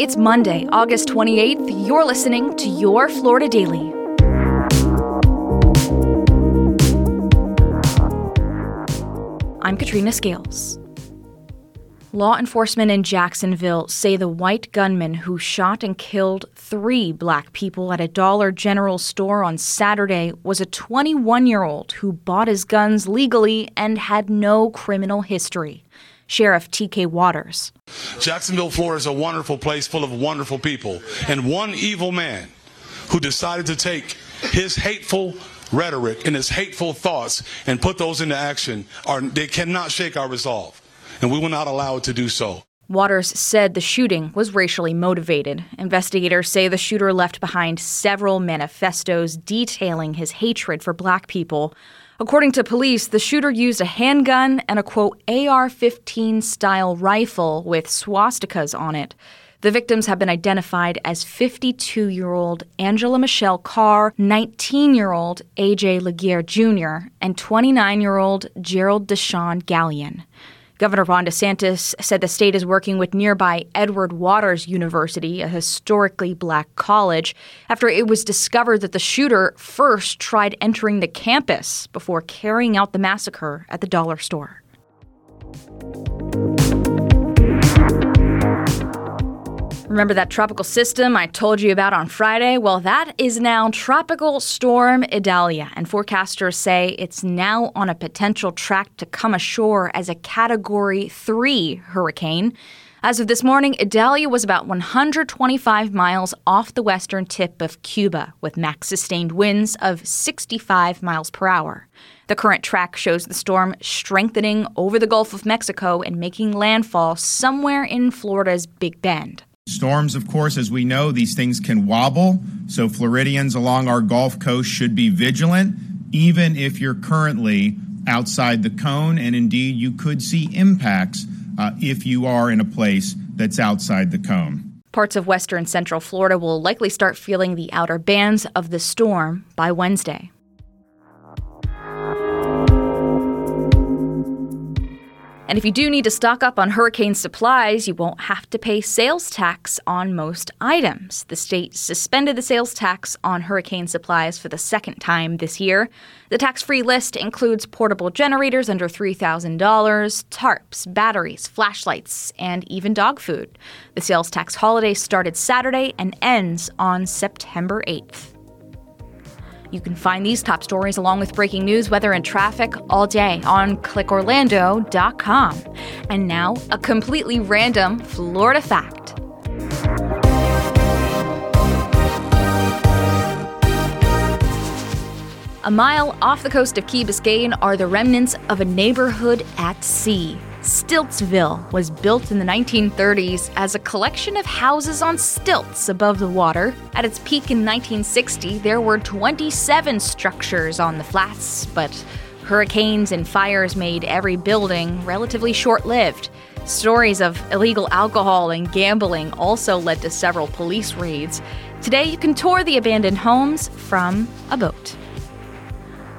It's Monday, August 28th. You're listening to Your Florida Daily. I'm Katrina Scales. Law enforcement in Jacksonville say the white gunman who shot and killed three black people at a Dollar General store on Saturday was a 21 year old who bought his guns legally and had no criminal history. Sheriff T.K. Waters. Jacksonville, Florida is a wonderful place full of wonderful people. And one evil man who decided to take his hateful rhetoric and his hateful thoughts and put those into action are they cannot shake our resolve and we will not allow it to do so. Waters said the shooting was racially motivated. Investigators say the shooter left behind several manifestos detailing his hatred for black people. According to police, the shooter used a handgun and a quote AR 15 style rifle with swastikas on it. The victims have been identified as 52 year old Angela Michelle Carr, 19 year old AJ Laguerre Jr., and 29 year old Jerrald De'Shaun Gallion. Governor Ron DeSantis said the state is working with nearby Edward Waters University, a historically black college, after it was discovered that the shooter first tried entering the campus before carrying out the massacre at the dollar store. Remember that tropical system I told you about on Friday? Well, that is now Tropical Storm Idalia, and forecasters say it's now on a potential track to come ashore as a Category 3 hurricane. As of this morning, Idalia was about 125 miles off the western tip of Cuba, with max sustained winds of 65 miles per hour. The current track shows the storm strengthening over the Gulf of Mexico and making landfall somewhere in Florida's Big Bend. Storms, of course, as we know, these things can wobble. So Floridians along our Gulf Coast should be vigilant, even if you're currently outside the cone. And indeed, you could see impacts uh, if you are in a place that's outside the cone. Parts of western central Florida will likely start feeling the outer bands of the storm by Wednesday. And if you do need to stock up on hurricane supplies, you won't have to pay sales tax on most items. The state suspended the sales tax on hurricane supplies for the second time this year. The tax free list includes portable generators under $3,000, tarps, batteries, flashlights, and even dog food. The sales tax holiday started Saturday and ends on September 8th. You can find these top stories along with breaking news, weather, and traffic all day on clickorlando.com. And now, a completely random Florida fact. A mile off the coast of Key Biscayne are the remnants of a neighborhood at sea. Stiltsville was built in the 1930s as a collection of houses on stilts above the water. At its peak in 1960, there were 27 structures on the flats, but hurricanes and fires made every building relatively short lived. Stories of illegal alcohol and gambling also led to several police raids. Today, you can tour the abandoned homes from a boat.